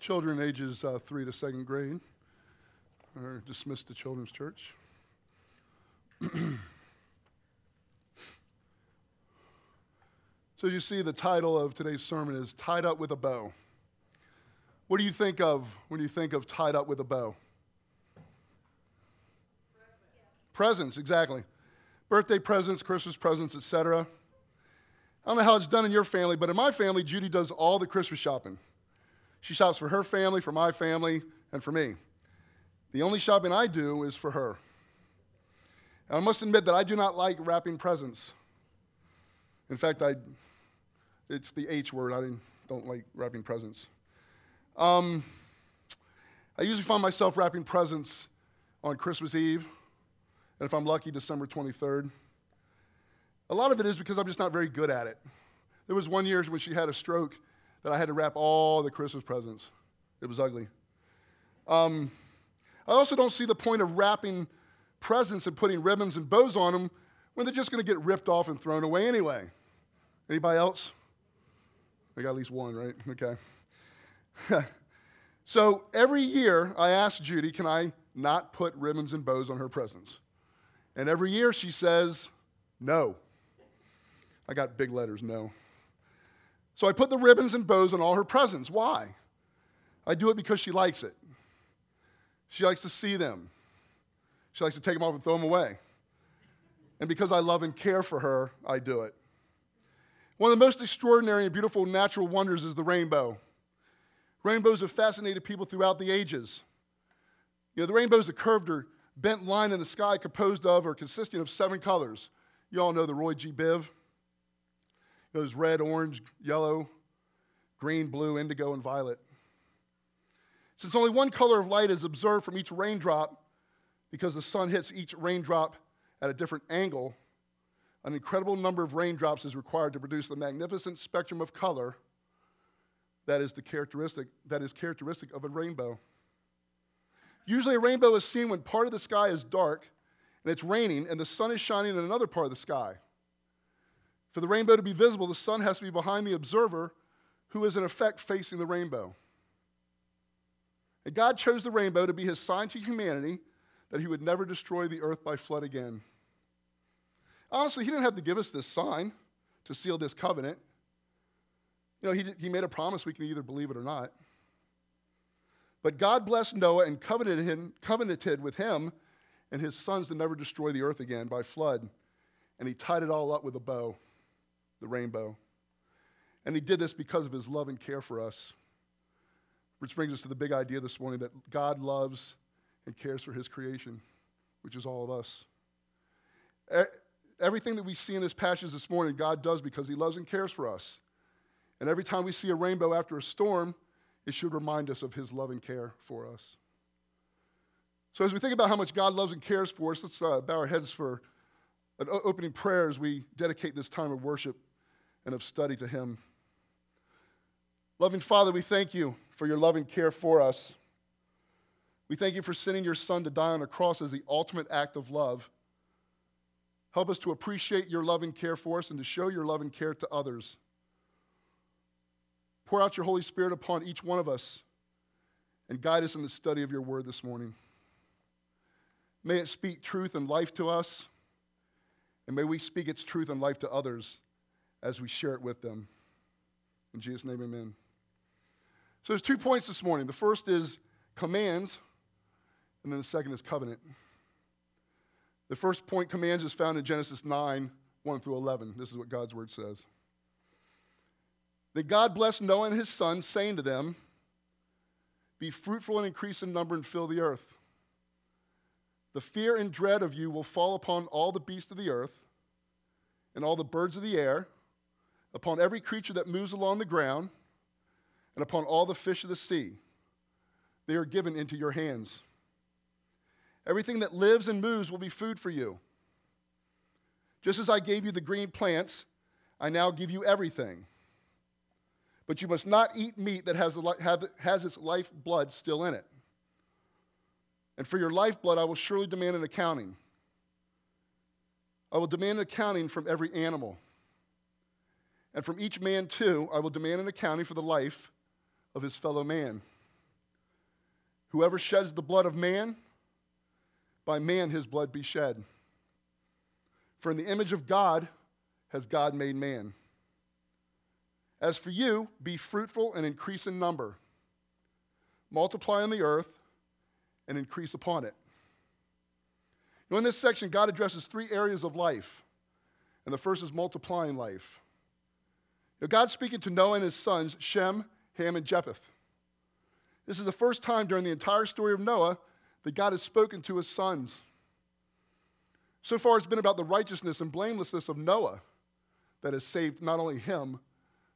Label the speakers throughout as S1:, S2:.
S1: children ages uh, three to second grade are dismissed to children's church. so, you see, the title of today's sermon is Tied Up with a Bow. What do you think of when you think of tied up with a bow? Presents, exactly. Birthday presents, Christmas presents, etc. I don't know how it's done in your family, but in my family, Judy does all the Christmas shopping. She shops for her family, for my family, and for me. The only shopping I do is for her. And I must admit that I do not like wrapping presents. In fact, I, it's the H word. I don't like wrapping presents. Um, I usually find myself wrapping presents on Christmas Eve, and if I'm lucky, December 23rd. A lot of it is because I'm just not very good at it. There was one year when she had a stroke that I had to wrap all the Christmas presents. It was ugly. Um, I also don't see the point of wrapping presents and putting ribbons and bows on them when they're just going to get ripped off and thrown away anyway. Anybody else? I got at least one, right? Okay. so every year I ask Judy, can I not put ribbons and bows on her presents? And every year she says, no. I got big letters, no. So I put the ribbons and bows on all her presents. Why? I do it because she likes it. She likes to see them. She likes to take them off and throw them away. And because I love and care for her, I do it. One of the most extraordinary and beautiful natural wonders is the rainbow. Rainbows have fascinated people throughout the ages. You know, the rainbow is a curved or bent line in the sky composed of or consisting of seven colors. You all know the Roy G. Biv. Those red, orange, yellow, green, blue, indigo, and violet. Since only one color of light is observed from each raindrop, because the sun hits each raindrop at a different angle, an incredible number of raindrops is required to produce the magnificent spectrum of color that is the characteristic that is characteristic of a rainbow. Usually a rainbow is seen when part of the sky is dark and it's raining and the sun is shining in another part of the sky. For the rainbow to be visible, the sun has to be behind the observer, who is in effect facing the rainbow. And God chose the rainbow to be his sign to humanity that he would never destroy the earth by flood again. Honestly, he didn't have to give us this sign to seal this covenant. You know, he, he made a promise we can either believe it or not. But God blessed Noah and covenanted, him, covenanted with him and his sons to never destroy the earth again by flood. And he tied it all up with a bow the rainbow. And he did this because of his love and care for us. Which brings us to the big idea this morning that God loves and cares for his creation, which is all of us. Everything that we see in this passage this morning, God does because he loves and cares for us. And every time we see a rainbow after a storm, it should remind us of his love and care for us. So, as we think about how much God loves and cares for us, let's uh, bow our heads for an opening prayer as we dedicate this time of worship and of study to Him. Loving Father, we thank you for your loving care for us. We thank you for sending your Son to die on a cross as the ultimate act of love. Help us to appreciate your loving care for us and to show your loving care to others. Pour out your Holy Spirit upon each one of us and guide us in the study of your word this morning. May it speak truth and life to us, and may we speak its truth and life to others as we share it with them. In Jesus' name, amen. So there's two points this morning. The first is commands, and then the second is covenant. The first point, commands, is found in Genesis 9, 1 through 11. This is what God's word says. That God blessed Noah and his sons, saying to them, Be fruitful and increase in number and fill the earth. The fear and dread of you will fall upon all the beasts of the earth and all the birds of the air upon every creature that moves along the ground, and upon all the fish of the sea. They are given into your hands. Everything that lives and moves will be food for you. Just as I gave you the green plants, I now give you everything. But you must not eat meat that has, has its life blood still in it. And for your lifeblood, I will surely demand an accounting. I will demand an accounting from every animal and from each man, too, I will demand an accounting for the life of his fellow man. Whoever sheds the blood of man, by man his blood be shed. For in the image of God has God made man. As for you, be fruitful and increase in number, multiply on the earth and increase upon it. Now, in this section, God addresses three areas of life, and the first is multiplying life. Now, God's speaking to Noah and his sons, Shem, Ham, and Japheth. This is the first time during the entire story of Noah that God has spoken to his sons. So far, it's been about the righteousness and blamelessness of Noah that has saved not only him,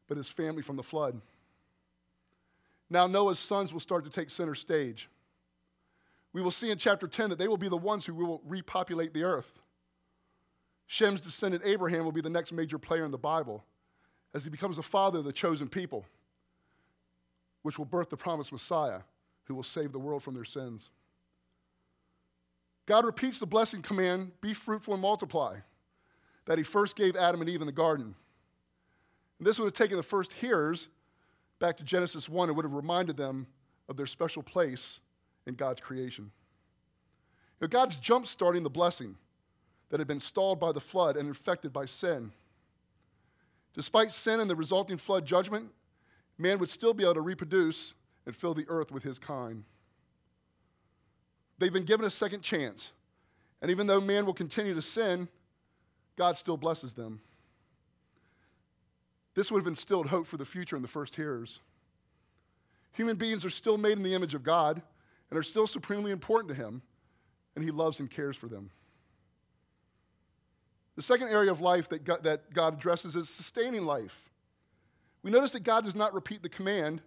S1: but his family from the flood. Now, Noah's sons will start to take center stage. We will see in chapter 10 that they will be the ones who will repopulate the earth. Shem's descendant Abraham will be the next major player in the Bible as he becomes the father of the chosen people, which will birth the promised Messiah who will save the world from their sins. God repeats the blessing command be fruitful and multiply that he first gave Adam and Eve in the garden. And this would have taken the first hearers back to Genesis 1 and would have reminded them of their special place in God's creation. You know, God's jump starting the blessing that had been stalled by the flood and infected by sin. Despite sin and the resulting flood judgment, man would still be able to reproduce and fill the earth with his kind. They've been given a second chance. And even though man will continue to sin, God still blesses them. This would have instilled hope for the future in the first hearers. Human beings are still made in the image of God and are still supremely important to Him, and He loves and cares for them. The second area of life that God, that God addresses is sustaining life. We notice that God does not repeat the command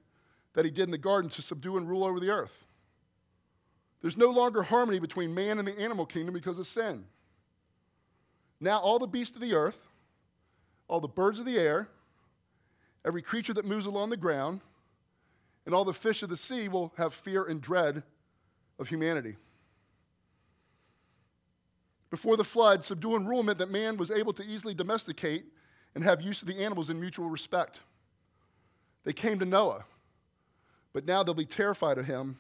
S1: that He did in the garden to subdue and rule over the earth. There's no longer harmony between man and the animal kingdom because of sin. Now, all the beasts of the earth, all the birds of the air, every creature that moves along the ground, and all the fish of the sea will have fear and dread of humanity. Before the flood, subdue and rule meant that man was able to easily domesticate and have use of the animals in mutual respect. They came to Noah, but now they'll be terrified of him,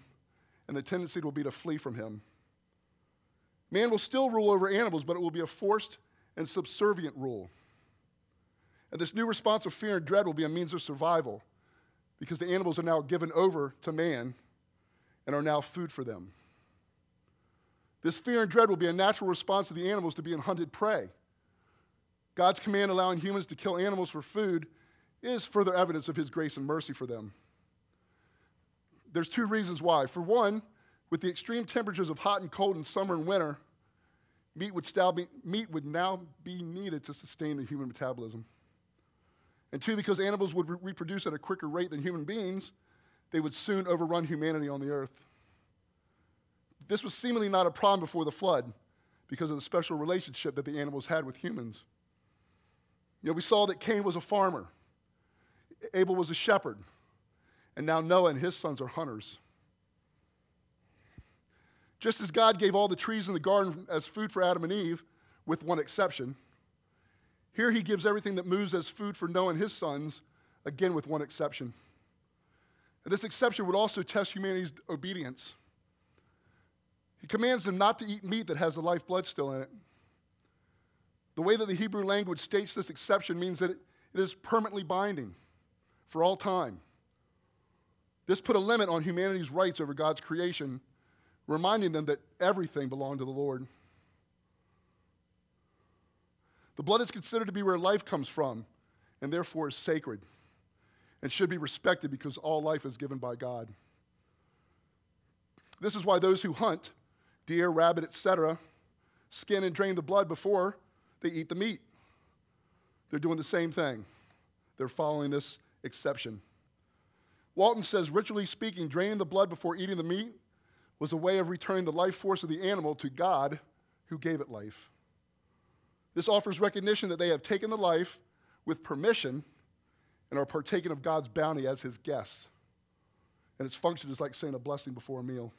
S1: and the tendency will be to flee from him. Man will still rule over animals, but it will be a forced and subservient rule. And this new response of fear and dread will be a means of survival because the animals are now given over to man and are now food for them. This fear and dread will be a natural response of the animals to being hunted prey. God's command allowing humans to kill animals for food is further evidence of his grace and mercy for them. There's two reasons why. For one, with the extreme temperatures of hot and cold in summer and winter, meat would, meat would now be needed to sustain the human metabolism. And two, because animals would re- reproduce at a quicker rate than human beings, they would soon overrun humanity on the earth. This was seemingly not a problem before the flood because of the special relationship that the animals had with humans. You know, we saw that Cain was a farmer, Abel was a shepherd, and now Noah and his sons are hunters. Just as God gave all the trees in the garden as food for Adam and Eve, with one exception, here he gives everything that moves as food for Noah and his sons, again with one exception. And this exception would also test humanity's obedience. He commands them not to eat meat that has the life blood still in it. The way that the Hebrew language states this exception means that it, is permanently binding for all time. This put a limit on humanity's rights over God's creation, reminding them that everything belonged to the Lord. The blood is considered to be where life comes from and therefore is sacred and should be respected because all life is given by God. This is why those who hunt deer, rabbit, etc., skin and drain the blood before they eat the meat. They're doing the same thing. They're following this exception. Walton says, ritually speaking, draining the blood before eating the meat was a way of returning the life force of the animal to God who gave it life. This offers recognition that they have taken the life with permission and are partaking of God's bounty as his guests. And its function is like saying a blessing before a meal.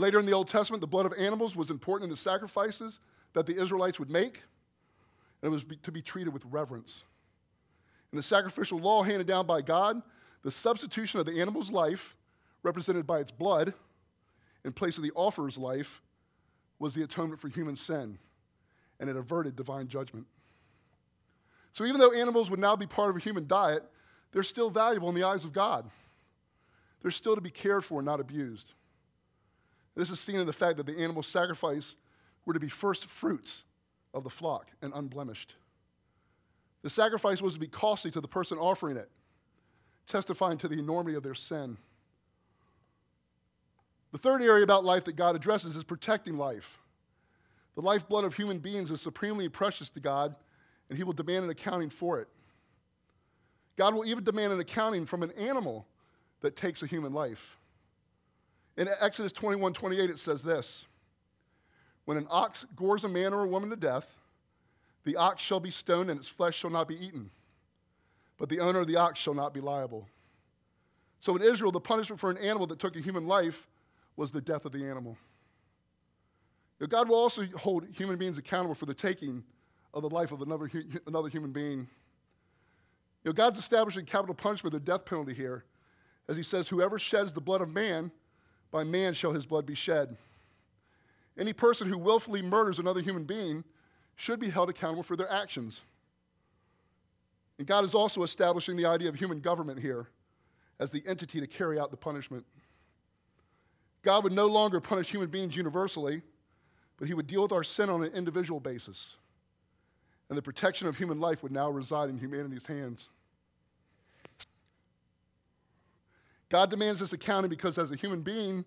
S1: Later in the Old Testament, the blood of animals was important in the sacrifices that the Israelites would make, and it was to be treated with reverence. In the sacrificial law handed down by God, the substitution of the animal's life represented by its blood, in place of the offerer's life, was the atonement for human sin, and it averted divine judgment. So even though animals would now be part of a human diet, they're still valuable in the eyes of God. They're still to be cared for not abused. This is seen in the fact that the animal sacrifice were to be first fruits of the flock and unblemished. The sacrifice was to be costly to the person offering it, testifying to the enormity of their sin. The third area about life that God addresses is protecting life. The lifeblood of human beings is supremely precious to God, and He will demand an accounting for it. God will even demand an accounting from an animal that takes a human life. In Exodus 21 28, it says this When an ox gores a man or a woman to death, the ox shall be stoned and its flesh shall not be eaten, but the owner of the ox shall not be liable. So in Israel, the punishment for an animal that took a human life was the death of the animal. God will also hold human beings accountable for the taking of the life of another, another human being. You know, God's establishing capital punishment, the death penalty here, as he says, Whoever sheds the blood of man, by man shall his blood be shed. Any person who willfully murders another human being should be held accountable for their actions. And God is also establishing the idea of human government here as the entity to carry out the punishment. God would no longer punish human beings universally, but he would deal with our sin on an individual basis. And the protection of human life would now reside in humanity's hands. God demands this accounting because, as a human being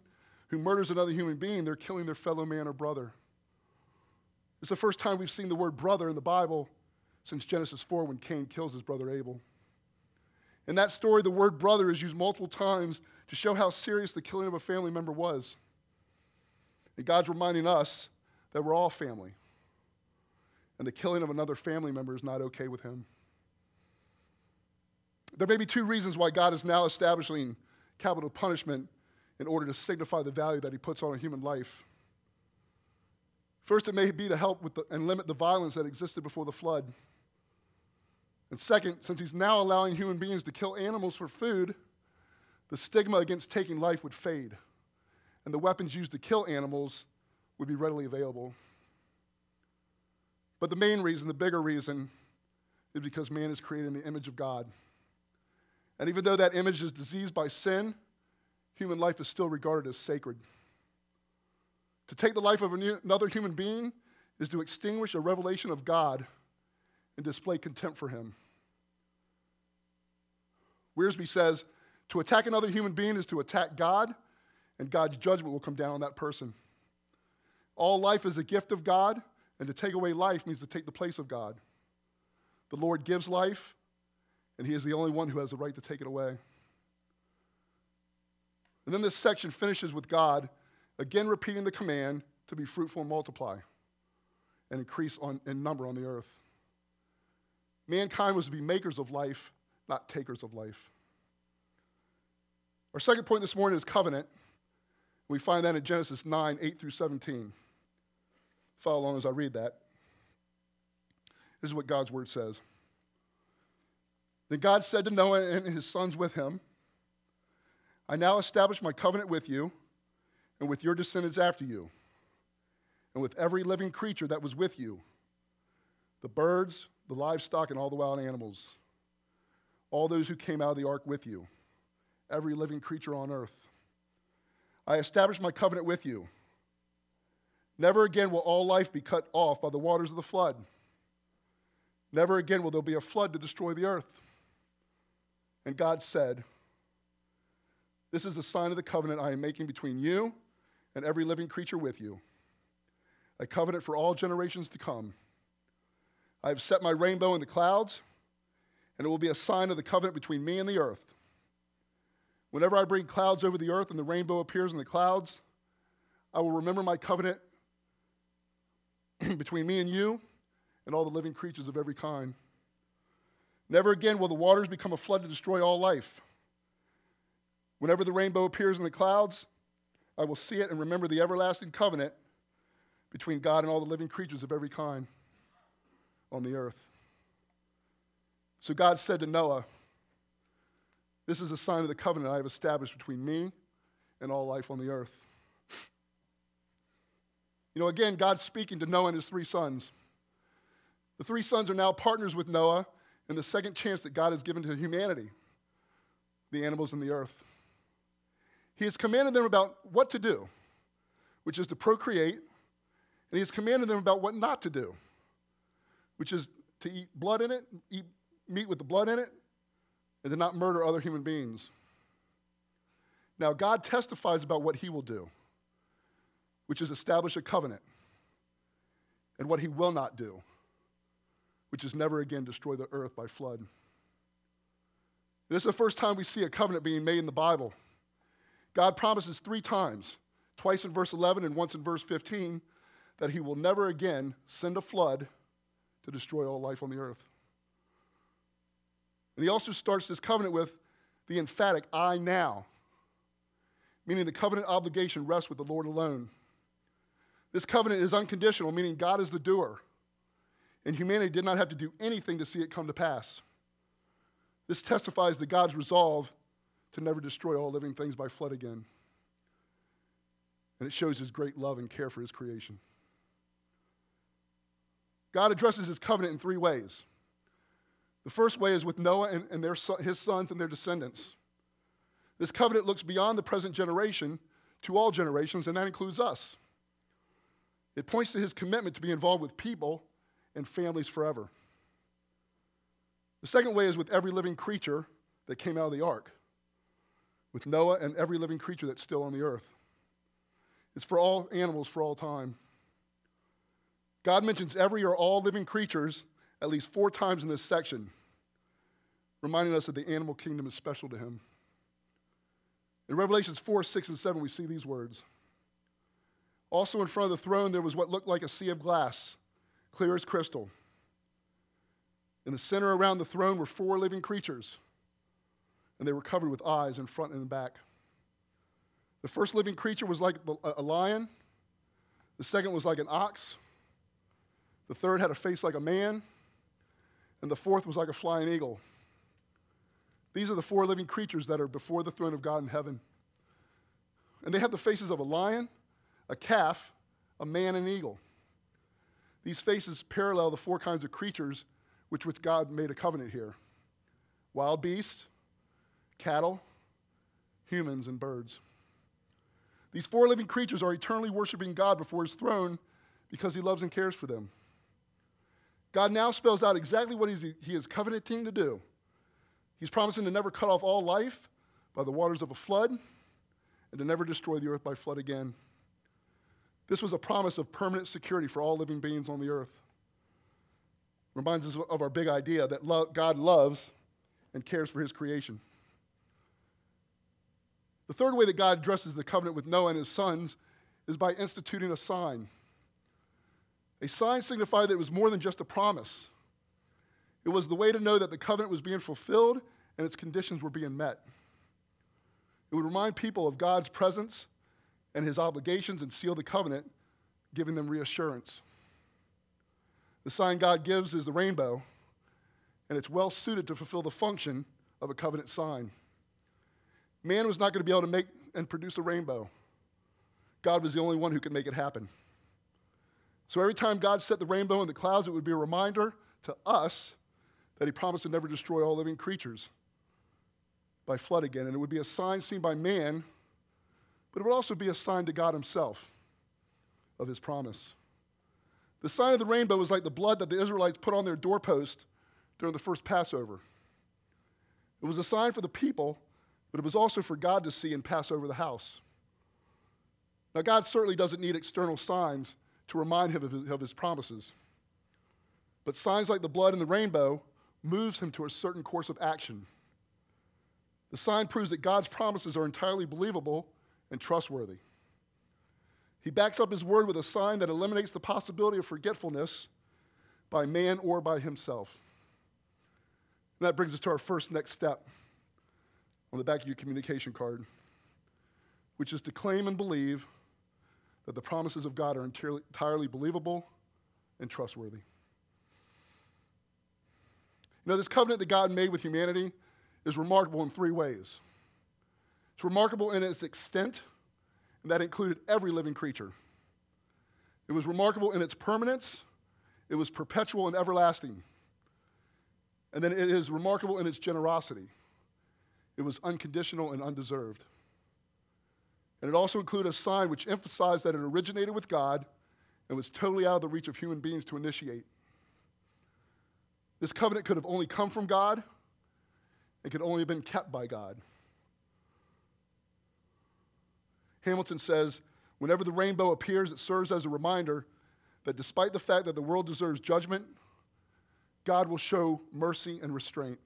S1: who murders another human being, they're killing their fellow man or brother. It's the first time we've seen the word brother in the Bible since Genesis 4 when Cain kills his brother Abel. In that story, the word brother is used multiple times to show how serious the killing of a family member was. And God's reminding us that we're all family. And the killing of another family member is not okay with him. There may be two reasons why God is now establishing capital punishment in order to signify the value that he puts on a human life. First, it may be to help with the, and limit the violence that existed before the flood. And second, since he's now allowing human beings to kill animals for food, the stigma against taking life would fade, and the weapons used to kill animals would be readily available. But the main reason, the bigger reason, is because man is created in the image of God. And even though that image is diseased by sin, human life is still regarded as sacred. To take the life of another human being is to extinguish a revelation of God and display contempt for him. Wiersbe says, to attack another human being is to attack God, and God's judgment will come down on that person. All life is a gift of God, and to take away life means to take the place of God. The Lord gives life, and He is the only one who has the right to take it away. And then this section finishes with God again repeating the command to be fruitful and multiply and increase on, in number on the earth. Mankind was to be makers of life, not takers of life. Our second point this morning is covenant. We find that in Genesis 9, 8 through 17. Follow along as I read that. This is what God's word says. Then God said to Noah and his sons with him, I now establish my covenant with you and with your descendants after you, and with every living creature that was with you the birds, the livestock, and all the wild animals, all those who came out of the ark with you every living creature on earth. I establish my covenant with you. Never again will all life be cut off by the waters of the flood. Never again will there be a flood to destroy the earth. And God said, This is the sign of the covenant I am making between you and every living creature with you, a covenant for all generations to come. I have set my rainbow in the clouds, and it will be a sign of the covenant between me and the earth. Whenever I bring clouds over the earth and the rainbow appears in the clouds, I will remember my covenant between me and you and all the living creatures of every kind. Never again will the waters become a flood to destroy all life. Whenever the rainbow appears in the clouds, I will see it and remember the everlasting covenant between God and all the living creatures of every kind on the earth. So God said to Noah, this is a sign of the covenant I have established between me and all life on the earth. You know, again, God's speaking to Noah and his three sons. The three sons are now partners with Noah in the second chance that God has given to humanity, the animals and the earth. He has commanded them about what to do, which is to procreate, and he has commanded them about what not to do, which is to eat blood in it, eat meat with the blood in it, and to not murder other human beings. Now, God testifies about what he will do, which is establish a covenant, and what he will not do, which is never again destroy the earth by flood. This is the first time we see a covenant being made in the Bible. God promises three times, twice in verse 11 and once in verse 15, that he will never again send a flood to destroy all life on the earth. And he also starts this covenant with the emphatic I now, meaning the covenant obligation rests with the Lord alone. This covenant is unconditional, meaning God is the doer, and humanity did not have to do anything to see it come to pass. This testifies to God's resolve to never destroy all living things by flood again. And it shows his great love and care for his creation. God addresses his covenant in three ways. The first way is with Noah and, and their, his sons and their descendants. This covenant looks beyond the present generation to all generations, and that includes us. It points to his commitment to be involved with people and families forever. The second way is with every living creature that came out of the ark, with Noah and every living creature that's still on the earth. It's for all animals for all time. God mentions every or all living creatures at least four times in this section, reminding us that the animal kingdom is special to him. In Revelations 4, 6, and 7, we see these words. Also, in front of the throne, there was what looked like a sea of glass, clear as crystal. In the center around the throne were four living creatures, and they were covered with eyes in front and in back. The first living creature was like a lion, the second was like an ox, the third had a face like a man, and the fourth was like a flying eagle. These are the four living creatures that are before the throne of God in heaven. And they have the faces of a lion, a calf, a man, and an eagle. These faces parallel the four kinds of creatures which, which God made a covenant here wild beasts, cattle, humans, and birds. These four living creatures are eternally worshiping God before his throne because he loves and cares for them. God now spells out exactly what he is covenanting to do. He's promising to never cut off all life by the waters of a flood and to never destroy the earth by flood again. This was a promise of permanent security for all living beings on the earth. Reminds us of our big idea that lo- God loves and cares for his creation. The third way that God addresses the covenant with Noah and his sons is by instituting a sign. A sign signified that it was more than just a promise. It was the way to know that the covenant was being fulfilled and its conditions were being met. It would remind people of God's presence and his obligations and seal the covenant, giving them reassurance. The sign God gives is the rainbow, and it's well suited to fulfill the function of a covenant sign. Man was not going to be able to make and produce a rainbow. God was the only one who could make it happen. So every time God set the rainbow in the clouds, it would be a reminder to us that He promised to never destroy all living creatures by flood again. And it would be a sign seen by man, but it would also be a sign to God Himself of His promise. The sign of the rainbow was like the blood that the Israelites put on their doorpost during the first Passover. It was a sign for the people, but it was also for God to see and pass over the house. Now, God certainly doesn't need external signs to remind him of his, of his promises. But signs like the blood and the rainbow moves him to a certain course of action. The sign proves that God's promises are entirely believable and trustworthy. He backs up his word with a sign that eliminates the possibility of forgetfulness by man or by himself. And that brings us to our first next step on the back of your communication card, which is to claim and believe that the promises of God are entirely, believable and trustworthy. You know, this covenant that God made with humanity is remarkable in three ways. It's remarkable in its extent and that included every living creature. It was remarkable in its permanence, it was perpetual and everlasting. And then it is remarkable in its generosity. It was unconditional and undeserved. And it also included a sign which emphasized that it originated with God and was totally out of the reach of human beings to initiate. This covenant could have only come from God and could only have been kept by God. Hamilton says, whenever the rainbow appears, it serves as a reminder that despite the fact that the world deserves judgment, God will show mercy and restraint.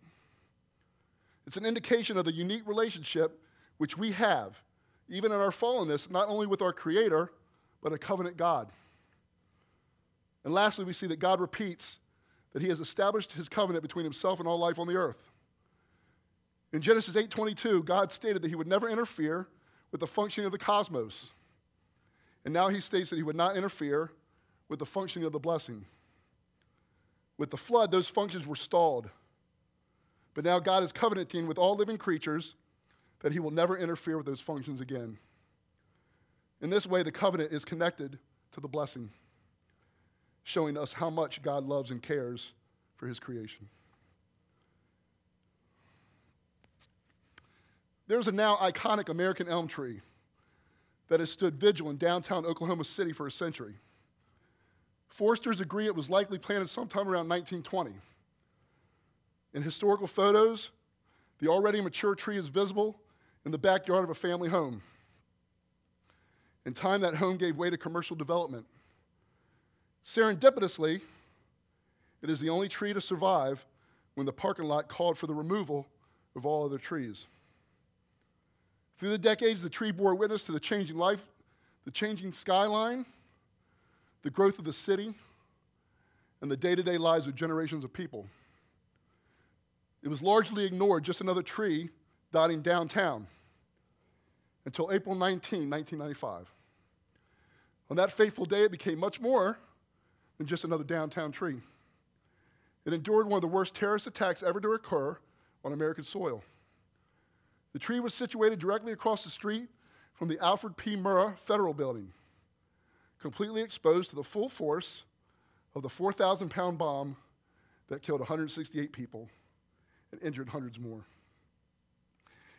S1: It's an indication of the unique relationship which we have, even in our fallenness, not only with our Creator, but a covenant God. And lastly, we see that God repeats that he has established his covenant between himself and all life on the earth. In Genesis 8:22, God stated that he would never interfere with the functioning of the cosmos. And now he states that he would not interfere with the functioning of the blessing. With the flood, those functions were stalled. But now God is covenanting with all living creatures that he will never interfere with those functions again. In this way, the covenant is connected to the blessing, showing us how much God loves and cares for his creation. There's a now iconic American elm tree that has stood vigil in downtown Oklahoma City for a century. Foresters agree it was likely planted sometime around 1920. In historical photos, the already mature tree is visible in the backyard of a family home. In time, that home gave way to commercial development. Serendipitously, it is the only tree to survive when the parking lot called for the removal of all other trees. Through the decades, the tree bore witness to the changing life, the changing skyline, the growth of the city, and the day to day lives of generations of people. It was largely ignored, just another tree dotting downtown, until April 19, 1995. On that fateful day, it became much more than just another downtown tree. It endured one of the worst terrorist attacks ever to occur on American soil. The tree was situated directly across the street from the Alfred P. Murrah Federal Building, completely exposed to the full force of the 4,000 pound bomb that killed 168 people and injured hundreds more.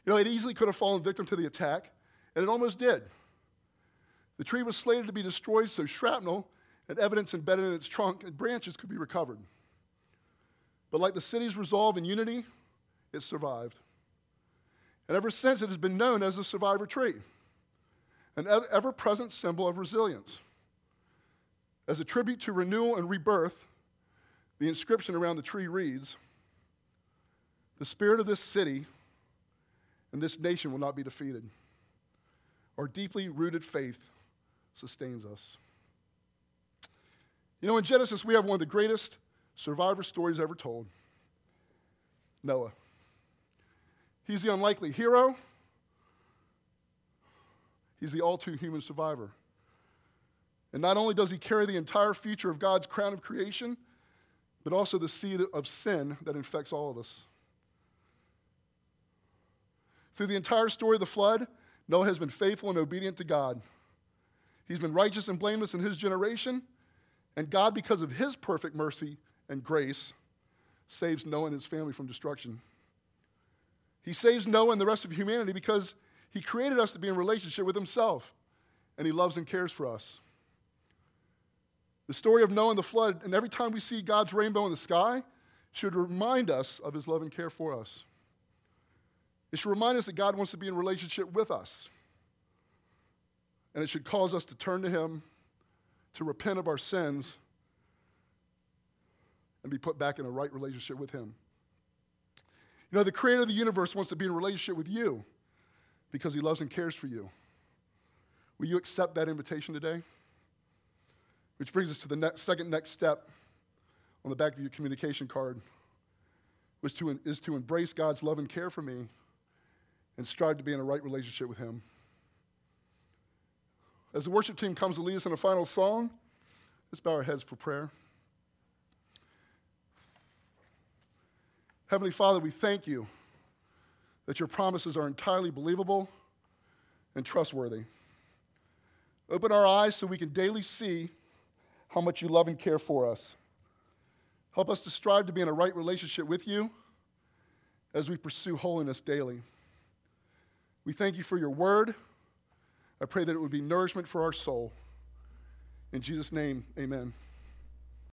S1: You know, it easily could have fallen victim to the attack, and it almost did. The tree was slated to be destroyed so shrapnel and evidence embedded in its trunk and branches could be recovered. But like the city's resolve and unity, it survived. And ever since, it has been known as the survivor tree, an ever present symbol of resilience. As a tribute to renewal and rebirth, the inscription around the tree reads The spirit of this city and this nation will not be defeated. Our deeply rooted faith sustains us. You know, in Genesis, we have one of the greatest survivor stories ever told Noah. He's the unlikely hero. He's the all too human survivor. And not only does he carry the entire future of God's crown of creation, but also the seed of sin that infects all of us. Through the entire story of the flood, Noah has been faithful and obedient to God. He's been righteous and blameless in his generation, and God, because of his perfect mercy and grace, saves Noah and his family from destruction. He saves Noah and the rest of humanity because he created us to be in relationship with himself, and he loves and cares for us. The story of Noah and the flood, and every time we see God's rainbow in the sky, should remind us of his love and care for us. It should remind us that God wants to be in relationship with us. And it should cause us to turn to him, to repent of our sins, and be put back in a right relationship with him. You know, the creator of the universe wants to be in relationship with you because he loves and cares for you. Will you accept that invitation today? Which brings us to the next, second next step on the back of your communication card, which to, is to embrace God's love and care for me and strive to be in a right relationship with him. As the worship team comes to lead us in a final song, let's bow our heads for prayer. Heavenly Father, we thank you that your promises are entirely believable and trustworthy. Open our eyes so we can daily see how much you love and care for us. Help us to strive to be in a right relationship with you as we pursue holiness daily. We thank you for your word. I pray that it would be nourishment for our soul. In Jesus' name, amen.